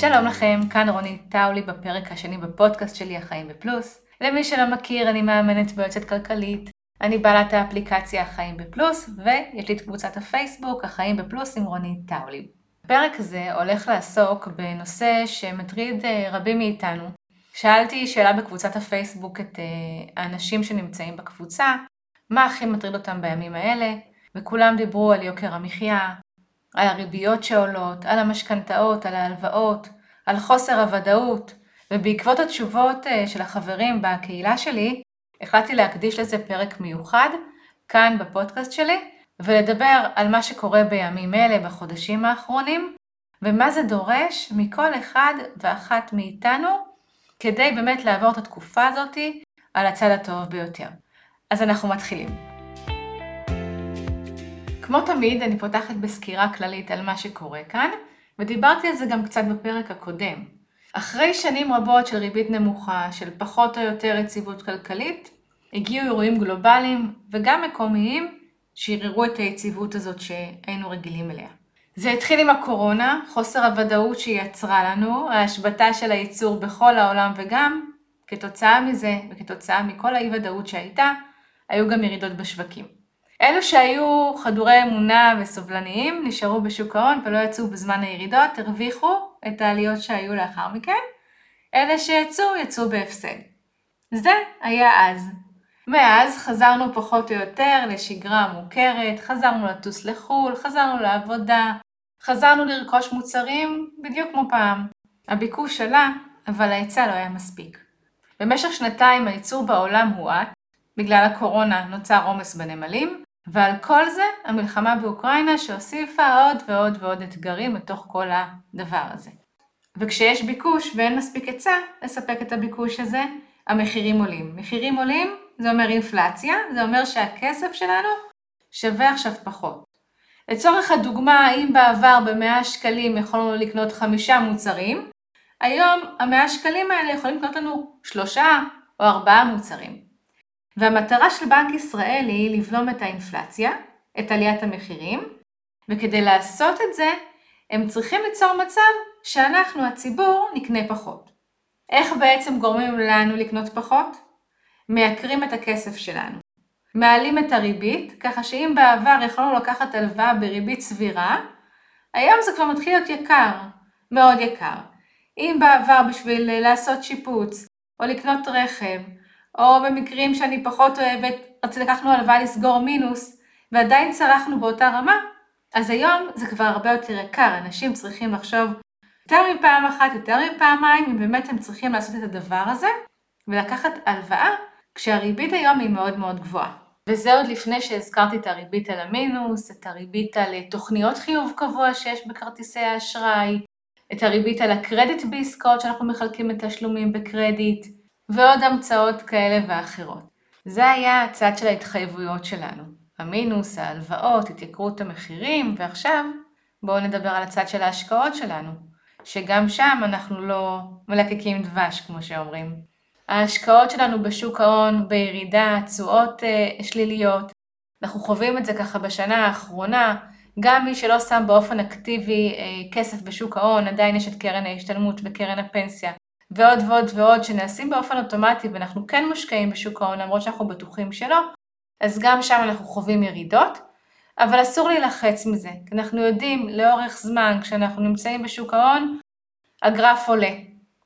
שלום לכם, כאן רונית טאולי בפרק השני בפודקאסט שלי החיים בפלוס. למי שלא מכיר, אני מאמנת ויועצת כלכלית. אני בעלת האפליקציה החיים בפלוס, ויש לי את קבוצת הפייסבוק החיים בפלוס עם רונית טאולי. הפרק הזה הולך לעסוק בנושא שמטריד אה, רבים מאיתנו. שאלתי שאלה בקבוצת הפייסבוק את אה, האנשים שנמצאים בקבוצה, מה הכי מטריד אותם בימים האלה, וכולם דיברו על יוקר המחיה, על הריביות שעולות, על המשכנתאות, על ההלוואות, על חוסר הוודאות, ובעקבות התשובות אה, של החברים בקהילה שלי, החלטתי להקדיש לזה פרק מיוחד, כאן בפודקאסט שלי, ולדבר על מה שקורה בימים אלה בחודשים האחרונים, ומה זה דורש מכל אחד ואחת מאיתנו, כדי באמת לעבור את התקופה הזאתי על הצד הטוב ביותר. אז אנחנו מתחילים. כמו תמיד, אני פותחת בסקירה כללית על מה שקורה כאן, ודיברתי על זה גם קצת בפרק הקודם. אחרי שנים רבות של ריבית נמוכה, של פחות או יותר יציבות כלכלית, הגיעו אירועים גלובליים וגם מקומיים שערערו את היציבות הזאת שהיינו רגילים אליה. זה התחיל עם הקורונה, חוסר הוודאות שהיא יצרה לנו, ההשבתה של הייצור בכל העולם וגם, כתוצאה מזה וכתוצאה מכל האי ודאות שהייתה, היו גם ירידות בשווקים. אלו שהיו חדורי אמונה וסובלניים נשארו בשוק ההון ולא יצאו בזמן הירידות, הרוויחו את העליות שהיו לאחר מכן. אלה שיצאו, יצאו בהפסד. זה היה אז. מאז חזרנו פחות או יותר לשגרה מוכרת, חזרנו לטוס לחו"ל, חזרנו לעבודה, חזרנו לרכוש מוצרים בדיוק כמו פעם. הביקוש עלה, אבל ההיצע לא היה מספיק. במשך שנתיים הייצור בעולם הואט, בגלל הקורונה נוצר עומס בנמלים, ועל כל זה המלחמה באוקראינה שהוסיפה עוד ועוד ועוד אתגרים בתוך כל הדבר הזה. וכשיש ביקוש ואין מספיק היצע לספק את הביקוש הזה, המחירים עולים. מחירים עולים זה אומר אינפלציה, זה אומר שהכסף שלנו שווה עכשיו פחות. לצורך הדוגמה, אם בעבר ב-100 שקלים יכולנו לקנות חמישה מוצרים, היום ה-100 שקלים האלה יכולים לקנות לנו שלושה או ארבעה מוצרים. והמטרה של בנק ישראל היא לבלום את האינפלציה, את עליית המחירים, וכדי לעשות את זה, הם צריכים ליצור מצב שאנחנו, הציבור, נקנה פחות. איך בעצם גורמים לנו לקנות פחות? מייקרים את הכסף שלנו. מעלים את הריבית, ככה שאם בעבר יכולנו לקחת הלוואה בריבית סבירה, היום זה כבר מתחיל להיות יקר, מאוד יקר. אם בעבר בשביל לעשות שיפוץ, או לקנות רכב, או במקרים שאני פחות אוהבת, רציתי לקחנו הלוואה לסגור מינוס, ועדיין צרכנו באותה רמה, אז היום זה כבר הרבה יותר יקר, אנשים צריכים לחשוב יותר מפעם אחת, יותר מפעמיים, אם באמת הם צריכים לעשות את הדבר הזה, ולקחת הלוואה, כשהריבית היום היא מאוד מאוד גבוהה. וזה עוד לפני שהזכרתי את הריבית על המינוס, את הריבית על תוכניות חיוב קבוע שיש בכרטיסי האשראי, את הריבית על הקרדיט בעסקאות שאנחנו מחלקים את תשלומים בקרדיט, ועוד המצאות כאלה ואחרות. זה היה הצד של ההתחייבויות שלנו. המינוס, ההלוואות, התייקרות המחירים, ועכשיו בואו נדבר על הצד של ההשקעות שלנו, שגם שם אנחנו לא מלקקים דבש, כמו שאומרים. ההשקעות שלנו בשוק ההון בירידה, תשואות אה, שליליות, אנחנו חווים את זה ככה בשנה האחרונה, גם מי שלא שם באופן אקטיבי אה, כסף בשוק ההון, עדיין יש את קרן ההשתלמות וקרן הפנסיה, ועוד ועוד ועוד שנעשים באופן אוטומטי ואנחנו כן מושקעים בשוק ההון למרות שאנחנו בטוחים שלא, אז גם שם אנחנו חווים ירידות, אבל אסור להילחץ מזה, כי אנחנו יודעים לאורך זמן כשאנחנו נמצאים בשוק ההון, הגרף עולה.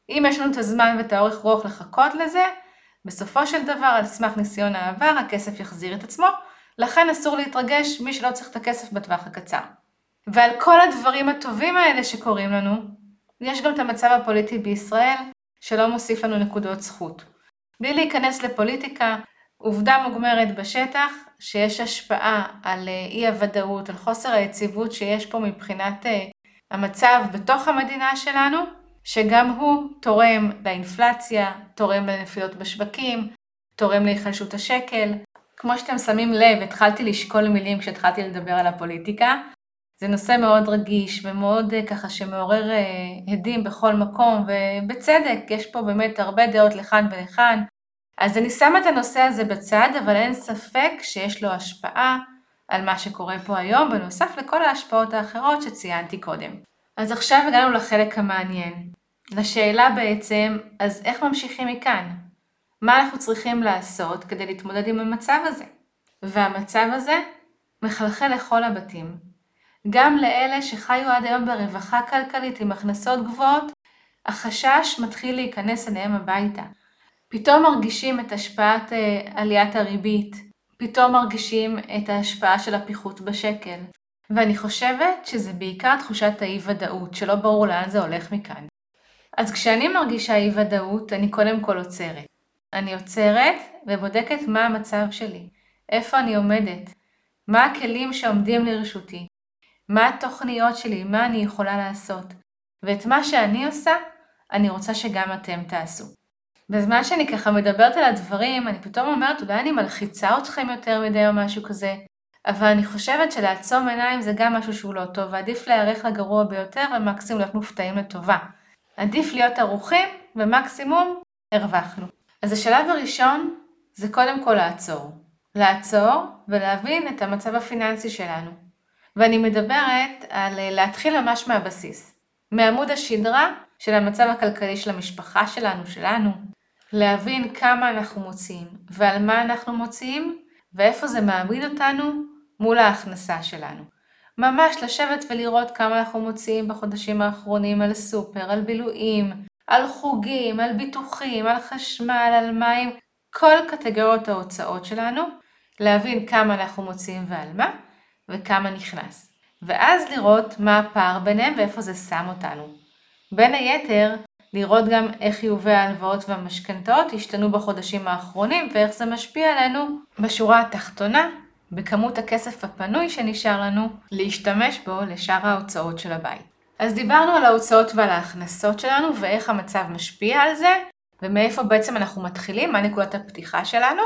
אם יש לנו את הזמן ואת האורך רוח לחכות לזה, בסופו של דבר על סמך ניסיון העבר הכסף יחזיר את עצמו, לכן אסור להתרגש מי שלא צריך את הכסף בטווח הקצר. ועל כל הדברים הטובים האלה שקורים לנו, יש גם את המצב הפוליטי בישראל, שלא מוסיף לנו נקודות זכות. בלי להיכנס לפוליטיקה, עובדה מוגמרת בשטח שיש השפעה על אה, אי הוודאות, על חוסר היציבות שיש פה מבחינת אה, המצב בתוך המדינה שלנו, שגם הוא תורם לאינפלציה, תורם לנפילות בשווקים, תורם להיחלשות השקל. כמו שאתם שמים לב, התחלתי לשקול מילים כשהתחלתי לדבר על הפוליטיקה, זה נושא מאוד רגיש ומאוד אה, ככה שמעורר אה, הדים בכל מקום, ובצדק, יש פה באמת הרבה דעות לכאן ולכאן. אז אני שמה את הנושא הזה בצד, אבל אין ספק שיש לו השפעה על מה שקורה פה היום, בנוסף לכל ההשפעות האחרות שציינתי קודם. אז עכשיו הגענו לחלק המעניין. לשאלה בעצם, אז איך ממשיכים מכאן? מה אנחנו צריכים לעשות כדי להתמודד עם המצב הזה? והמצב הזה מחלחל לכל הבתים. גם לאלה שחיו עד היום ברווחה כלכלית עם הכנסות גבוהות, החשש מתחיל להיכנס אליהם הביתה. פתאום מרגישים את השפעת אה, עליית הריבית, פתאום מרגישים את ההשפעה של הפיחות בשקל. ואני חושבת שזה בעיקר תחושת האי ודאות, שלא ברור לאן זה הולך מכאן. אז כשאני מרגישה אי ודאות, אני קודם כל עוצרת. אני עוצרת ובודקת מה המצב שלי, איפה אני עומדת, מה הכלים שעומדים לרשותי, מה התוכניות שלי, מה אני יכולה לעשות. ואת מה שאני עושה, אני רוצה שגם אתם תעשו. בזמן שאני ככה מדברת על הדברים, אני פתאום אומרת, אולי אני מלחיצה אתכם יותר מדי או משהו כזה, אבל אני חושבת שלעצום עיניים זה גם משהו שהוא לא טוב, ועדיף להיערך לגרוע ביותר ומקסימום להיות מופתעים לטובה. עדיף להיות ערוכים, ומקסימום הרווחנו. אז השלב הראשון זה קודם כל לעצור. לעצור ולהבין את המצב הפיננסי שלנו. ואני מדברת על להתחיל ממש מהבסיס. מעמוד השדרה של המצב הכלכלי של המשפחה שלנו, שלנו. להבין כמה אנחנו מוציאים, ועל מה אנחנו מוציאים, ואיפה זה מעמיד אותנו מול ההכנסה שלנו. ממש לשבת ולראות כמה אנחנו מוציאים בחודשים האחרונים על סופר, על בילויים, על חוגים, על ביטוחים, על חשמל, על מים, כל קטגוריות ההוצאות שלנו, להבין כמה אנחנו מוציאים ועל מה, וכמה נכנס. ואז לראות מה הפער ביניהם ואיפה זה שם אותנו. בין היתר, לראות גם איך חיובי ההלוואות והמשכנתאות השתנו בחודשים האחרונים ואיך זה משפיע עלינו בשורה התחתונה, בכמות הכסף הפנוי שנשאר לנו להשתמש בו לשאר ההוצאות של הבית. אז דיברנו על ההוצאות ועל ההכנסות שלנו ואיך המצב משפיע על זה, ומאיפה בעצם אנחנו מתחילים, מה נקודת הפתיחה שלנו.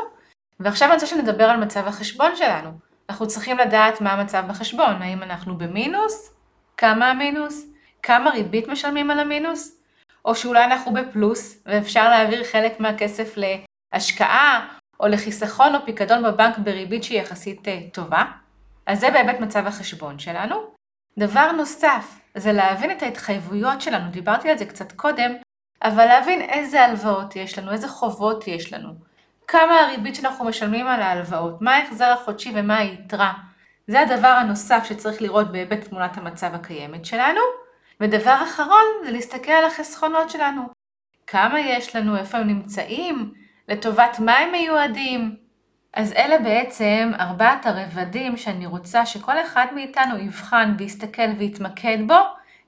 ועכשיו אני רוצה שנדבר על מצב החשבון שלנו. אנחנו צריכים לדעת מה המצב בחשבון, האם אנחנו במינוס, כמה המינוס, כמה ריבית משלמים על המינוס, או שאולי אנחנו בפלוס ואפשר להעביר חלק מהכסף להשקעה או לחיסכון או פיקדון בבנק בריבית שהיא יחסית אה, טובה. אז זה באמת מצב החשבון שלנו. דבר נוסף זה להבין את ההתחייבויות שלנו, דיברתי על זה קצת קודם, אבל להבין איזה הלוואות יש לנו, איזה חובות יש לנו, כמה הריבית שאנחנו משלמים על ההלוואות, מה ההחזר החודשי ומה היתרה. זה הדבר הנוסף שצריך לראות בהיבט תמונת המצב הקיימת שלנו. ודבר אחרון זה להסתכל על החסכונות שלנו. כמה יש לנו, איפה הם נמצאים, לטובת מה הם מיועדים. אז אלה בעצם ארבעת הרבדים שאני רוצה שכל אחד מאיתנו יבחן ויסתכל ויתמקד בו,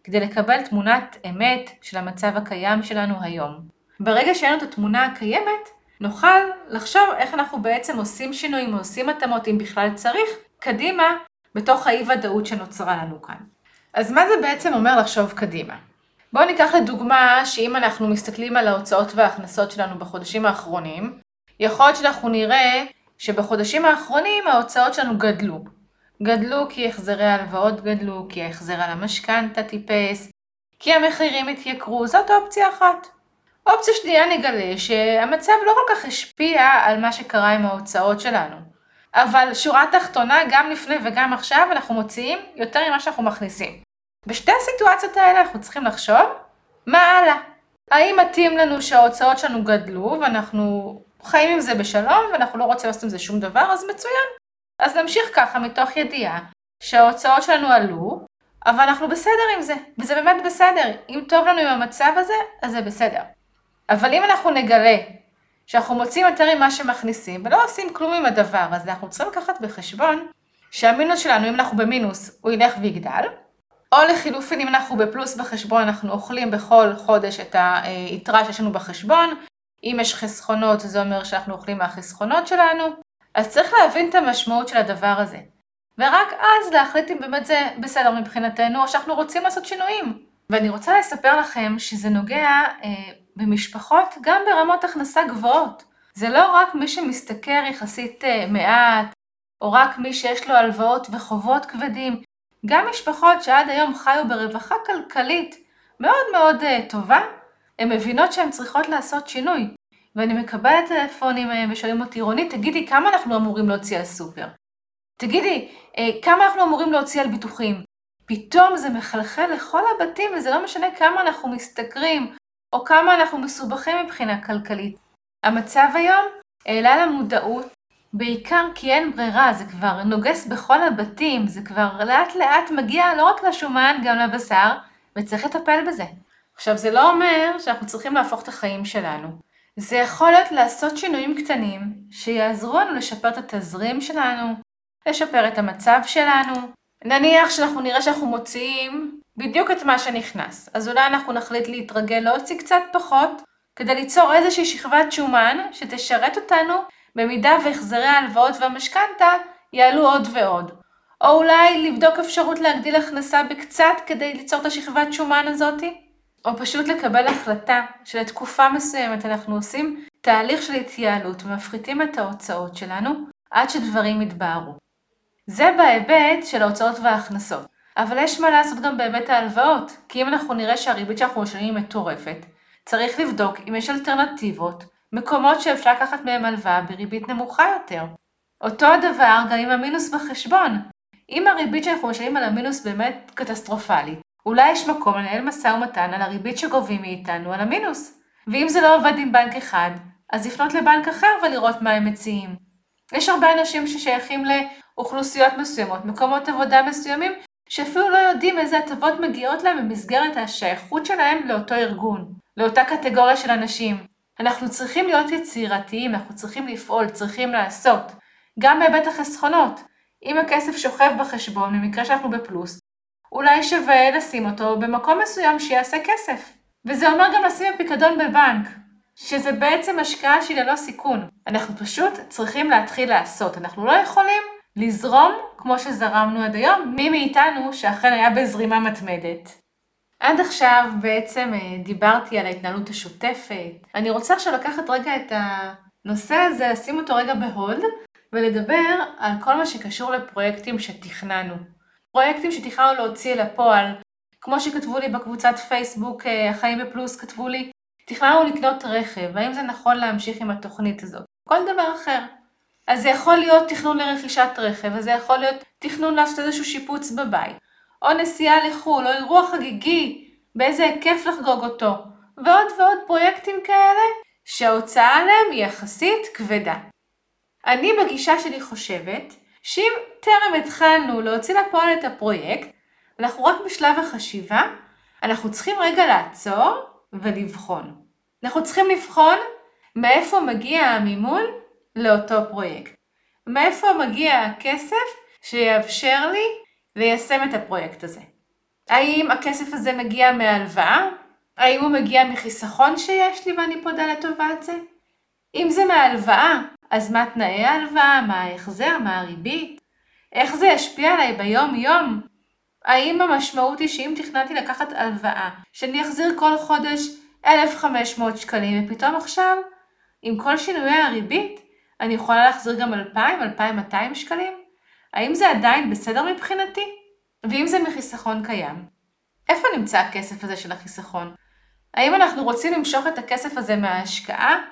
כדי לקבל תמונת אמת של המצב הקיים שלנו היום. ברגע שאין לנו את התמונה הקיימת, נוכל לחשוב איך אנחנו בעצם עושים שינויים עושים התאמות, אם בכלל צריך, קדימה, בתוך האי ודאות שנוצרה לנו כאן. אז מה זה בעצם אומר לחשוב קדימה? בואו ניקח לדוגמה שאם אנחנו מסתכלים על ההוצאות וההכנסות שלנו בחודשים האחרונים, יכול להיות שאנחנו נראה שבחודשים האחרונים ההוצאות שלנו גדלו. גדלו כי החזרי ההלוואות גדלו, כי ההחזר על המשכנתה טיפס, כי המחירים התייקרו, זאת אופציה אחת. אופציה שנייה נגלה שהמצב לא כל כך השפיע על מה שקרה עם ההוצאות שלנו. אבל שורה תחתונה, גם לפני וגם עכשיו אנחנו מוציאים יותר ממה שאנחנו מכניסים. בשתי הסיטואציות האלה אנחנו צריכים לחשוב מה הלאה. האם מתאים לנו שההוצאות שלנו גדלו ואנחנו חיים עם זה בשלום ואנחנו לא רוצים לעשות עם זה שום דבר, אז מצוין. אז נמשיך ככה מתוך ידיעה שההוצאות שלנו עלו, אבל אנחנו בסדר עם זה, וזה באמת בסדר. אם טוב לנו עם המצב הזה, אז זה בסדר. אבל אם אנחנו נגלה שאנחנו מוצאים יותר ממה שמכניסים ולא עושים כלום עם הדבר הזה, אנחנו צריכים לקחת בחשבון שהמינוס שלנו, אם אנחנו במינוס, הוא ילך ויגדל, או לחילופין, אם אנחנו בפלוס בחשבון, אנחנו אוכלים בכל חודש את היתרה שיש לנו בחשבון. אם יש חסכונות, זה אומר שאנחנו אוכלים מהחסכונות שלנו. אז צריך להבין את המשמעות של הדבר הזה. ורק אז להחליט אם באמת זה בסדר מבחינתנו, או שאנחנו רוצים לעשות שינויים. ואני רוצה לספר לכם שזה נוגע אה, במשפחות גם ברמות הכנסה גבוהות. זה לא רק מי שמשתכר יחסית אה, מעט, או רק מי שיש לו הלוואות וחובות כבדים. גם משפחות שעד היום חיו ברווחה כלכלית מאוד מאוד uh, טובה, הן מבינות שהן צריכות לעשות שינוי. ואני מקבלת טלפונים מהם ושואלים אותי, רונית, תגידי, כמה אנחנו אמורים להוציא על סופר? תגידי, כמה אנחנו אמורים להוציא על ביטוחים? פתאום זה מחלחל לכל הבתים, וזה לא משנה כמה אנחנו משתכרים, או כמה אנחנו מסובכים מבחינה כלכלית. המצב היום העלה למודעות, בעיקר כי אין ברירה, זה כבר נוגס בכל הבתים, זה כבר לאט לאט מגיע לא רק לשומן, גם לבשר, וצריך לטפל בזה. עכשיו, זה לא אומר שאנחנו צריכים להפוך את החיים שלנו. זה יכול להיות לעשות שינויים קטנים שיעזרו לנו לשפר את התזרים שלנו, לשפר את המצב שלנו. נניח שאנחנו נראה שאנחנו מוציאים בדיוק את מה שנכנס, אז אולי אנחנו נחליט להתרגל להוציא קצת פחות, כדי ליצור איזושהי שכבת שומן שתשרת אותנו במידה והחזרי ההלוואות והמשכנתה יעלו עוד ועוד. או אולי לבדוק אפשרות להגדיל הכנסה בקצת כדי ליצור את השכבת שומן הזאתי. או פשוט לקבל החלטה שלתקופה מסוימת אנחנו עושים תהליך של התייעלות ומפחיתים את ההוצאות שלנו עד שדברים יתבהרו. זה בהיבט של ההוצאות וההכנסות, אבל יש מה לעשות גם בהיבט ההלוואות, כי אם אנחנו נראה שהריבית שאנחנו משלמים היא מטורפת, צריך לבדוק אם יש אלטרנטיבות, מקומות שאפשר לקחת מהם הלוואה בריבית נמוכה יותר. אותו הדבר גם עם המינוס בחשבון. אם הריבית שאנחנו משלמים על המינוס באמת קטסטרופלית, אולי יש מקום לנהל משא ומתן על הריבית שגובים מאיתנו על המינוס. ואם זה לא עובד עם בנק אחד, אז לפנות לבנק אחר ולראות מה הם מציעים. יש הרבה אנשים ששייכים לאוכלוסיות מסוימות, מקומות עבודה מסוימים, שאפילו לא יודעים איזה הטבות מגיעות להם במסגרת השייכות שלהם לאותו ארגון, לאותה קטגוריה של אנשים. אנחנו צריכים להיות יצירתיים, אנחנו צריכים לפעול, צריכים לעשות. גם בהיבט החסכונות. אם הכסף שוכב בחשבון, במקרה שאנחנו בפלוס, אולי שווה לשים אותו במקום מסוים שיעשה כסף. וזה אומר גם לשים פיקדון בבנק, שזה בעצם השקעה שהיא ללא סיכון. אנחנו פשוט צריכים להתחיל לעשות, אנחנו לא יכולים לזרום כמו שזרמנו עד היום, מי מאיתנו שאכן היה בזרימה מתמדת. עד עכשיו בעצם אה, דיברתי על ההתנהלות השוטפת. אני רוצה עכשיו לקחת רגע את הנושא הזה, לשים אותו רגע בהולד, ולדבר על כל מה שקשור לפרויקטים שתכננו. פרויקטים שתכננו להוציא אל הפועל, כמו שכתבו לי בקבוצת פייסבוק אה, החיים בפלוס, כתבו לי, תכננו לקנות רכב, האם זה נכון להמשיך עם התוכנית הזאת? כל דבר אחר. אז זה יכול להיות תכנון לרכישת רכב, וזה יכול להיות תכנון לעשות איזשהו שיפוץ בבית, או נסיעה לחו"ל, או אירוע חגיגי, באיזה היקף לחגוג אותו, ועוד ועוד פרויקטים כאלה, שההוצאה עליהם היא יחסית כבדה. אני בגישה שלי חושבת שאם טרם התחלנו להוציא לפועל את הפרויקט, אנחנו רק בשלב החשיבה, אנחנו צריכים רגע לעצור ולבחון. אנחנו צריכים לבחון מאיפה מגיע המימון לאותו פרויקט. מאיפה מגיע הכסף שיאפשר לי ליישם את הפרויקט הזה. האם הכסף הזה מגיע מהלוואה? האם הוא מגיע מחיסכון שיש לי ואני פודה לטובת זה? אם זה מהלוואה, אז מה תנאי ההלוואה? מה ההחזר? מה הריבית? איך זה ישפיע עליי ביום-יום? האם המשמעות היא שאם תכננתי לקחת הלוואה, שאני אחזיר כל חודש 1,500 שקלים, ופתאום עכשיו, עם כל שינויי הריבית, אני יכולה להחזיר גם 2,000, 2,200 שקלים? האם זה עדיין בסדר מבחינתי? ואם זה מחיסכון קיים? איפה נמצא הכסף הזה של החיסכון? האם אנחנו רוצים למשוך את הכסף הזה מההשקעה,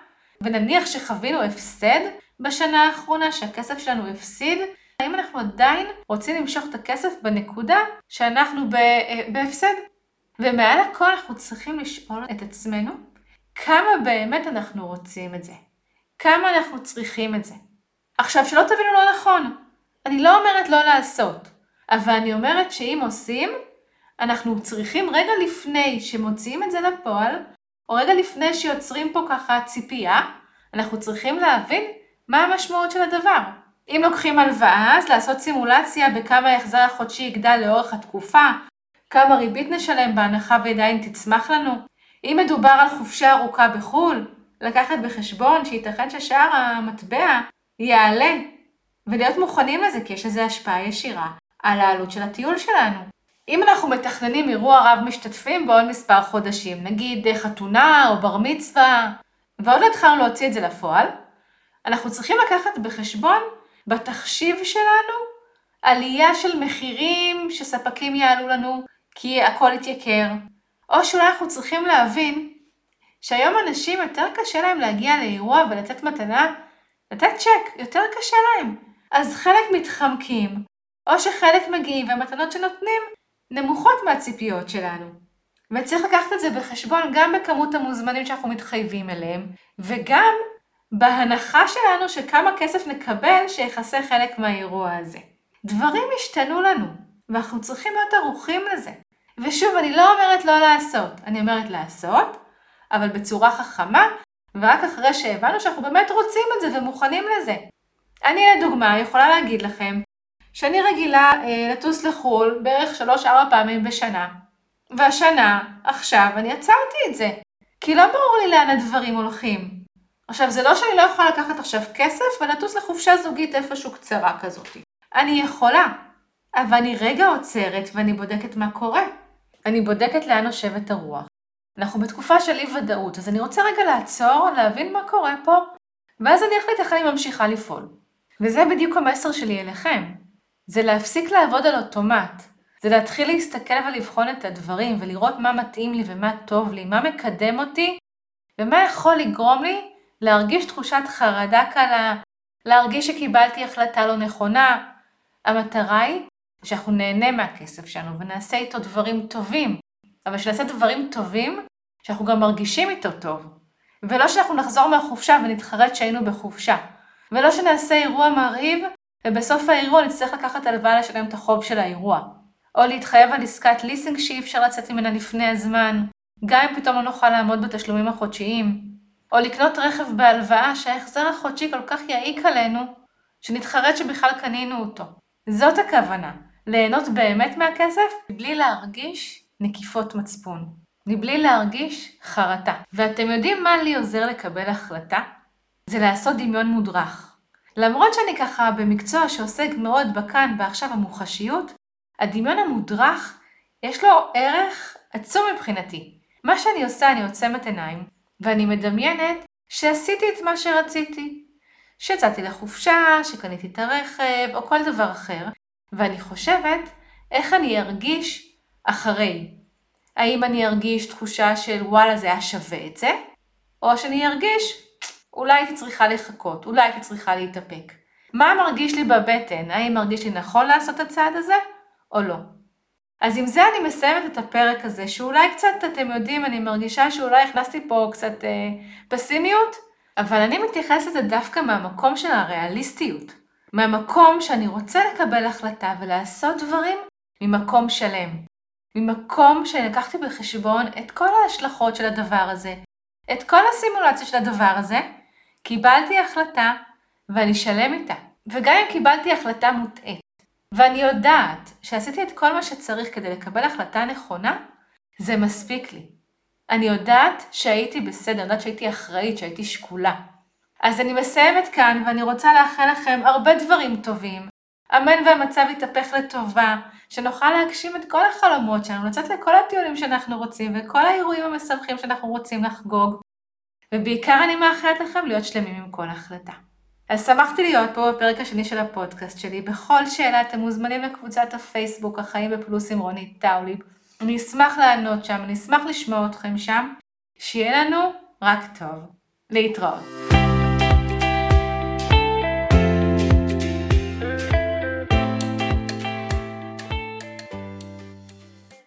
ונניח שחווינו הפסד בשנה האחרונה, שהכסף שלנו הפסיד, האם אנחנו עדיין רוצים למשוך את הכסף בנקודה שאנחנו בהפסד? ומעל הכל אנחנו צריכים לשאול את עצמנו, כמה באמת אנחנו רוצים את זה? כמה אנחנו צריכים את זה? עכשיו, שלא תבינו לא נכון, אני לא אומרת לא לעשות, אבל אני אומרת שאם עושים, אנחנו צריכים רגע לפני שמוציאים את זה לפועל, או רגע לפני שיוצרים פה ככה ציפייה, אנחנו צריכים להבין מה המשמעות של הדבר. אם לוקחים הלוואה, אז לעשות סימולציה בכמה ההחזר החודשי יגדל לאורך התקופה, כמה ריבית נשלם בהנחה ועדיין תצמח לנו. אם מדובר על חופשה ארוכה בחו"ל, לקחת בחשבון שייתכן ששער המטבע יעלה, ולהיות מוכנים לזה כי יש לזה השפעה ישירה על העלות של הטיול שלנו. אם אנחנו מתכננים אירוע רב משתתפים בעוד מספר חודשים, נגיד חתונה או בר מצווה, ועוד לא התחלנו להוציא את זה לפועל, אנחנו צריכים לקחת בחשבון בתחשיב שלנו עלייה של מחירים שספקים יעלו לנו כי הכל יתייקר, או שאולי אנחנו צריכים להבין שהיום אנשים יותר קשה להם להגיע לאירוע ולתת מתנה, לתת צ'ק, יותר קשה להם. אז חלק מתחמקים, או שחלק מגיעים והמתנות שנותנים נמוכות מהציפיות שלנו. וצריך לקחת את זה בחשבון גם בכמות המוזמנים שאנחנו מתחייבים אליהם, וגם בהנחה שלנו שכמה כסף נקבל שיכסה חלק מהאירוע הזה. דברים השתנו לנו, ואנחנו צריכים להיות ערוכים לזה. ושוב, אני לא אומרת לא לעשות, אני אומרת לעשות, אבל בצורה חכמה, ורק אחרי שהבנו שאנחנו באמת רוצים את זה ומוכנים לזה. אני לדוגמה יכולה להגיד לכם שאני רגילה אה, לטוס לחו"ל בערך 3-4 פעמים בשנה, והשנה, עכשיו, אני עצרתי את זה, כי לא ברור לי לאן הדברים הולכים. עכשיו, זה לא שאני לא יכולה לקחת עכשיו כסף ולטוס לחופשה זוגית איפשהו קצרה כזאת. אני יכולה, אבל אני רגע עוצרת ואני בודקת מה קורה. אני בודקת לאן נושבת הרוח. אנחנו בתקופה של אי ודאות, אז אני רוצה רגע לעצור, להבין מה קורה פה, ואז אני אחליט איך אני ממשיכה לפעול. וזה בדיוק המסר שלי אליכם. זה להפסיק לעבוד על אוטומט. זה להתחיל להסתכל ולבחון את הדברים ולראות מה מתאים לי ומה טוב לי, מה מקדם אותי ומה יכול לגרום לי להרגיש תחושת חרדה קלה, להרגיש שקיבלתי החלטה לא נכונה. המטרה היא שאנחנו נהנה מהכסף שלנו ונעשה איתו דברים טובים, אבל שנעשה דברים טובים שאנחנו גם מרגישים איתו טוב. ולא שאנחנו נחזור מהחופשה ונתחרט שהיינו בחופשה. ולא שנעשה אירוע מרהיב ובסוף האירוע נצטרך לקחת הלוואה לשלם את החוב של האירוע. או להתחייב על עסקת ליסינג שאי אפשר לצאת ממנה לפני הזמן, גם אם פתאום לא נוכל לעמוד בתשלומים החודשיים. או לקנות רכב בהלוואה שההחזר החודשי כל כך יעיק עלינו, שנתחרט שבכלל קנינו אותו. זאת הכוונה, ליהנות באמת מהכסף בלי להרגיש נקיפות מצפון. מבלי להרגיש חרטה. ואתם יודעים מה לי עוזר לקבל החלטה? זה לעשות דמיון מודרך. למרות שאני ככה במקצוע שעוסק מאוד בכאן ועכשיו המוחשיות, הדמיון המודרך יש לו ערך עצום מבחינתי. מה שאני עושה, אני עוצמת עיניים, ואני מדמיינת שעשיתי את מה שרציתי. שיצאתי לחופשה, שקניתי את הרכב, או כל דבר אחר, ואני חושבת איך אני ארגיש אחרי. האם אני ארגיש תחושה של וואלה זה היה שווה את זה, או שאני ארגיש אולי הייתי צריכה לחכות, אולי הייתי צריכה להתאפק. מה מרגיש לי בבטן? האם מרגיש לי נכון לעשות את הצעד הזה, או לא? אז עם זה אני מסיימת את הפרק הזה, שאולי קצת, אתם יודעים, אני מרגישה שאולי הכנסתי פה קצת אה, פסימיות, אבל אני מתייחסת לזה דווקא מהמקום של הריאליסטיות. מהמקום שאני רוצה לקבל החלטה ולעשות דברים ממקום שלם. ממקום שלקחתי בחשבון את כל ההשלכות של הדבר הזה, את כל הסימולציה של הדבר הזה, קיבלתי החלטה ואני שלם איתה. וגם אם קיבלתי החלטה מוטעית, ואני יודעת שעשיתי את כל מה שצריך כדי לקבל החלטה נכונה, זה מספיק לי. אני יודעת שהייתי בסדר, אני יודעת שהייתי אחראית, שהייתי שקולה. אז אני מסיימת כאן ואני רוצה לאחל לכם הרבה דברים טובים. אמן והמצב יתהפך לטובה, שנוכל להגשים את כל החלומות שלנו, לצאת לכל הטיולים שאנחנו רוצים וכל האירועים המשמחים שאנחנו רוצים לחגוג. ובעיקר אני מאחלת לכם להיות שלמים עם כל החלטה. אז שמחתי להיות פה בפרק השני של הפודקאסט שלי. בכל שאלה אתם מוזמנים לקבוצת הפייסבוק החיים בפלוס עם רונית טאוליב. אני אשמח לענות שם, אני אשמח לשמוע אתכם שם. שיהיה לנו רק טוב. להתראות.